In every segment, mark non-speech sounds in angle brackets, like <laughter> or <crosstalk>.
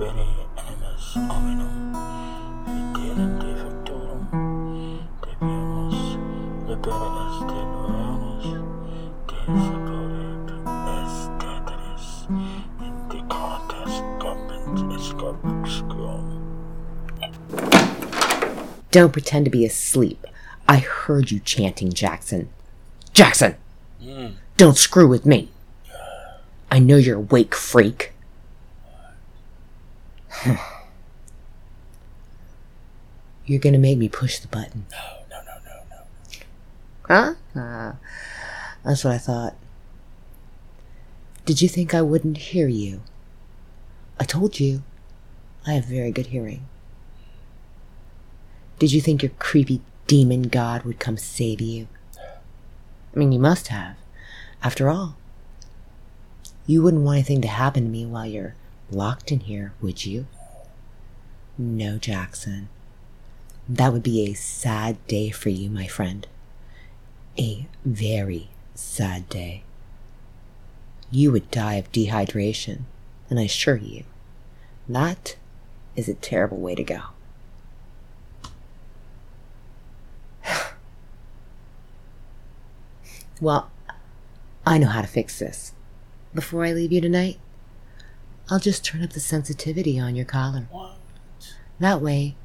animas hominum, videlem defectorum, debimus libere est est teteris, gambent escarbuscum. Don't pretend to be asleep. I heard you chanting, Jackson. Jackson! Hmm. Don't screw with me. I know you're awake, freak. <sighs> you're gonna make me push the button. No, no, no, no, no. Huh? Ah, that's what I thought. Did you think I wouldn't hear you? I told you. I have very good hearing. Did you think your creepy demon god would come save you? I mean, you must have. After all, you wouldn't want anything to happen to me while you're locked in here, would you? No, Jackson. That would be a sad day for you, my friend. A very sad day. You would die of dehydration, and I assure you, that is a terrible way to go. <sighs> well, I know how to fix this. Before I leave you tonight, I'll just turn up the sensitivity on your collar. What? That way,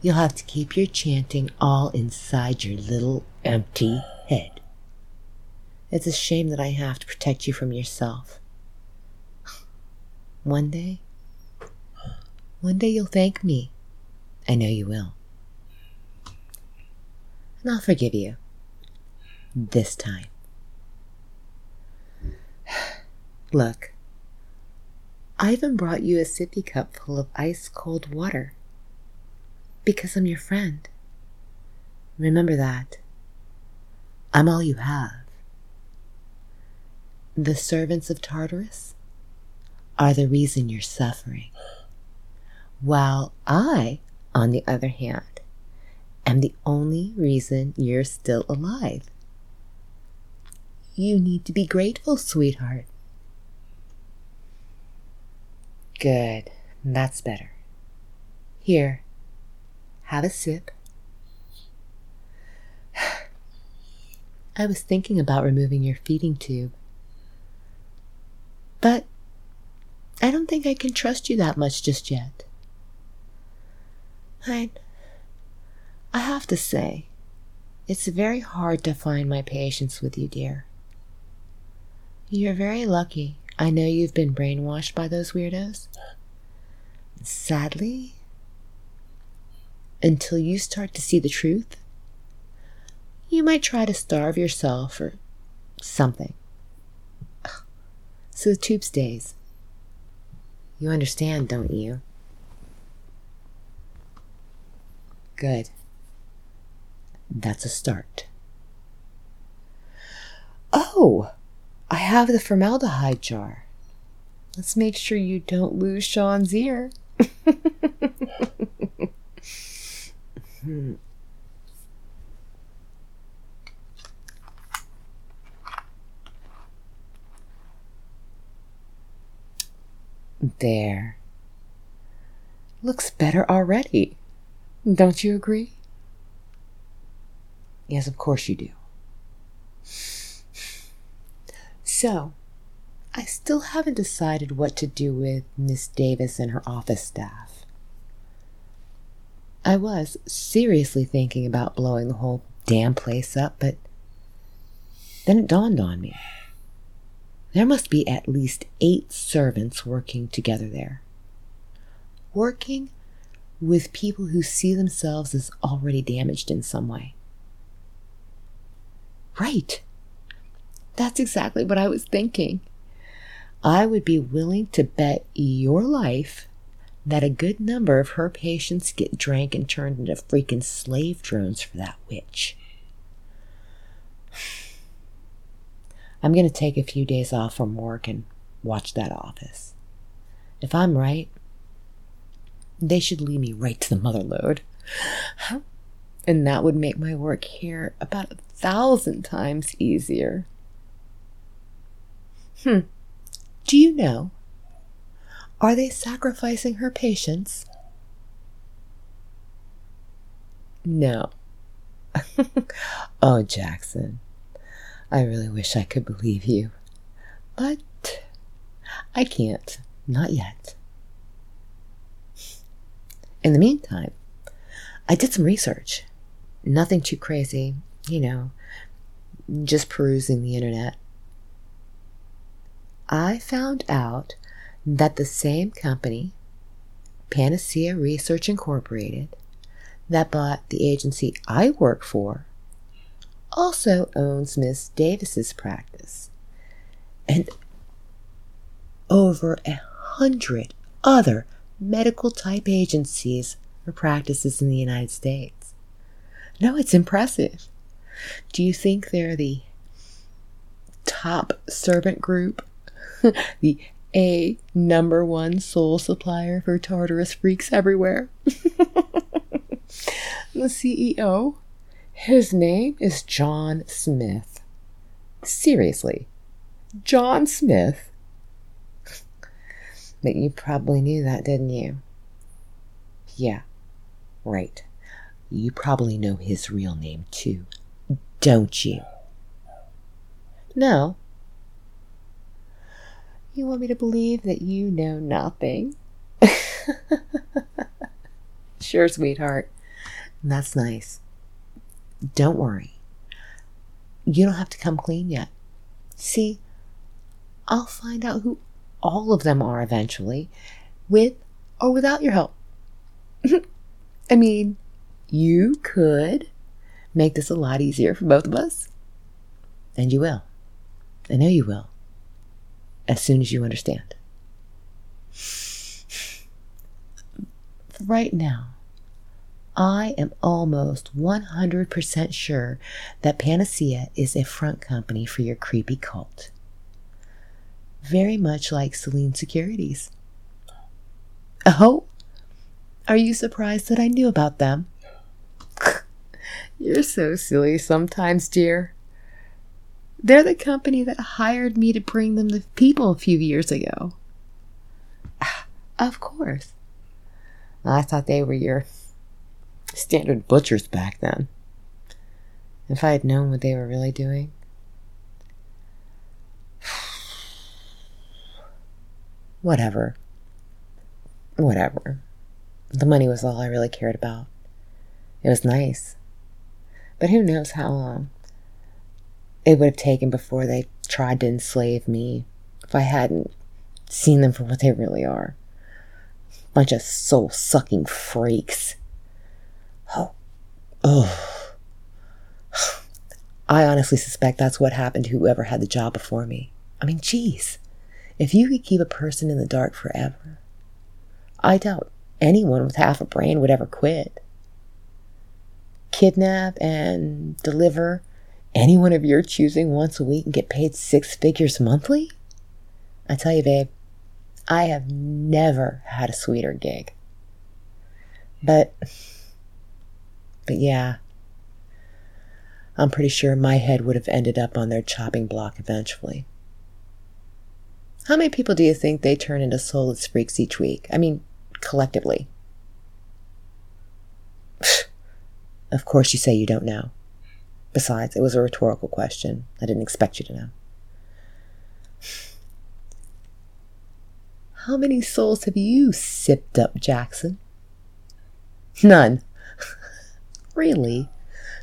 you'll have to keep your chanting all inside your little empty head. It's a shame that I have to protect you from yourself. One day, one day you'll thank me. I know you will. And I'll forgive you. This time. <sighs> Look, I even brought you a sippy cup full of ice cold water. Because I'm your friend. Remember that. I'm all you have. The servants of Tartarus are the reason you're suffering. While I, on the other hand, am the only reason you're still alive. You need to be grateful, sweetheart. Good. That's better. Here, have a sip. <sighs> I was thinking about removing your feeding tube. But I don't think I can trust you that much just yet. I. I have to say, it's very hard to find my patience with you, dear. You're very lucky. I know you've been brainwashed by those weirdos. Sadly, until you start to see the truth, you might try to starve yourself or something. So the tube stays. You understand, don't you? Good. That's a start. Oh, I have the formaldehyde jar. Let's make sure you don't lose Sean's ear. <laughs> There. Looks better already. Don't you agree? Yes, of course you do. So, I still haven't decided what to do with Miss Davis and her office staff. I was seriously thinking about blowing the whole damn place up, but then it dawned on me. There must be at least eight servants working together there. Working with people who see themselves as already damaged in some way. Right. That's exactly what I was thinking. I would be willing to bet your life that a good number of her patients get drank and turned into freaking slave drones for that witch. I'm going to take a few days off from work and watch that office. If I'm right, they should lead me right to the mother lode. And that would make my work here about a thousand times easier. Hmm. Do you know? Are they sacrificing her patients? No. <laughs> oh, Jackson, I really wish I could believe you. But I can't. Not yet. In the meantime, I did some research. Nothing too crazy, you know, just perusing the internet. I found out that the same company, Panacea Research Incorporated, that bought the agency I work for, also owns Miss Davis's practice. And over a hundred other medical type agencies or practices in the United States. No, it's impressive. Do you think they're the top servant group? <laughs> the A number one soul supplier for Tartarus freaks everywhere? <laughs> the CEO? His name is John Smith. Seriously, John Smith? <laughs> But you probably knew that, didn't you? Yeah, right. You probably know his real name too, don't you? No. You want me to believe that you know nothing? <laughs> sure, sweetheart. That's nice. Don't worry. You don't have to come clean yet. See, I'll find out who all of them are eventually, with or without your help. <laughs> I mean, you could make this a lot easier for both of us. And you will. I know you will. As soon as you understand. Right now, I am almost 100% sure that Panacea is a front company for your creepy cult very much like Selene Securities. Oh, are you surprised that I knew about them? <laughs> You're so silly sometimes, dear. They're the company that hired me to bring them the people a few years ago. <sighs> Of course. I thought they were your standard butchers back then. If I had known what they were really doing, <sighs> Whatever. Whatever. The money was all I really cared about. It was nice. But who knows how long it would have taken before they tried to enslave me if I hadn't seen them for what they really are. Bunch of soul sucking freaks. Oh. Oh. I honestly suspect that's what happened to whoever had the job before me. I mean, geez. If you could keep a person in the dark forever, I doubt anyone with half a brain would ever quit. Kidnap and deliver anyone of your choosing once a week and get paid six figures monthly? I tell you, babe, I have never had a sweeter gig. But, but yeah, I'm pretty sure my head would have ended up on their chopping block eventually. How many people do you think they turn into soulless freaks each week? I mean, collectively. <sighs> of course, you say you don't know. Besides, it was a rhetorical question. I didn't expect you to know. How many souls have you sipped up, Jackson? None. <laughs> really?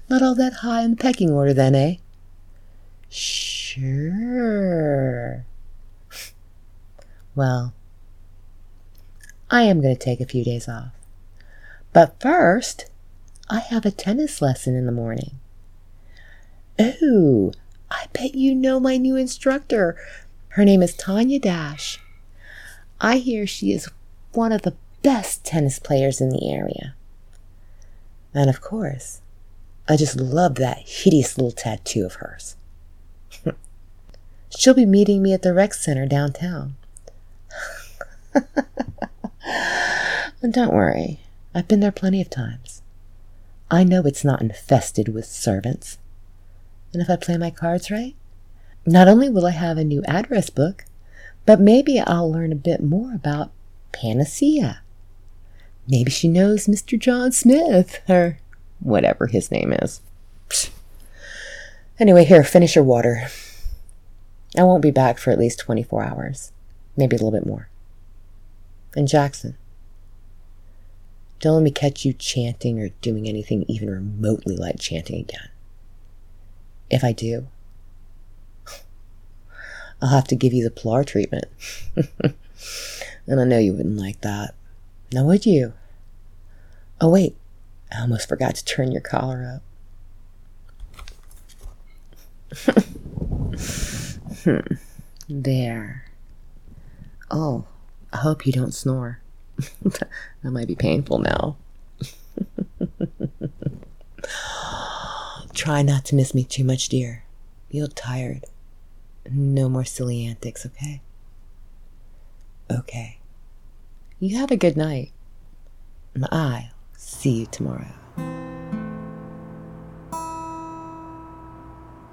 Not all that high in the pecking order, then, eh? Sure. <laughs> Well, I am going to take a few days off. But first, I have a tennis lesson in the morning. Oh, I bet you know my new instructor. Her name is Tanya Dash. I hear she is one of the best tennis players in the area. And of course, I just love that hideous little tattoo of hers. <laughs> She'll be meeting me at the rec center downtown. <laughs> Don't worry, I've been there plenty of times. I know it's not infested with servants. And if I play my cards right, not only will I have a new address book, but maybe I'll learn a bit more about panacea. Maybe she knows Mr. John Smith, or whatever his name is. Anyway, here, finish your water. I won't be back for at least 24 hours, maybe a little bit more. And Jackson, don't let me catch you chanting or doing anything even remotely like chanting again. If I do, I'll have to give you the Pilar treatment. <laughs> and I know you wouldn't like that. Now, would you? Oh, wait, I almost forgot to turn your collar up. hmm. There. Oh, I hope you don't snore. <laughs> that might be painful now. Try not to miss me too much, dear. You're tired. No more silly antics, okay? Okay. You have a good night. And I'll see you tomorrow.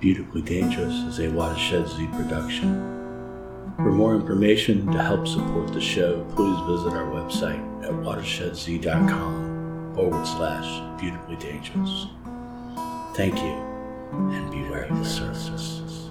Beautifully Dangerous is a Watershed Z production. For more information to help support the show, please visit our website at watershedz.com forward slash beautifully dangerous. Thank you, and beware of the surface.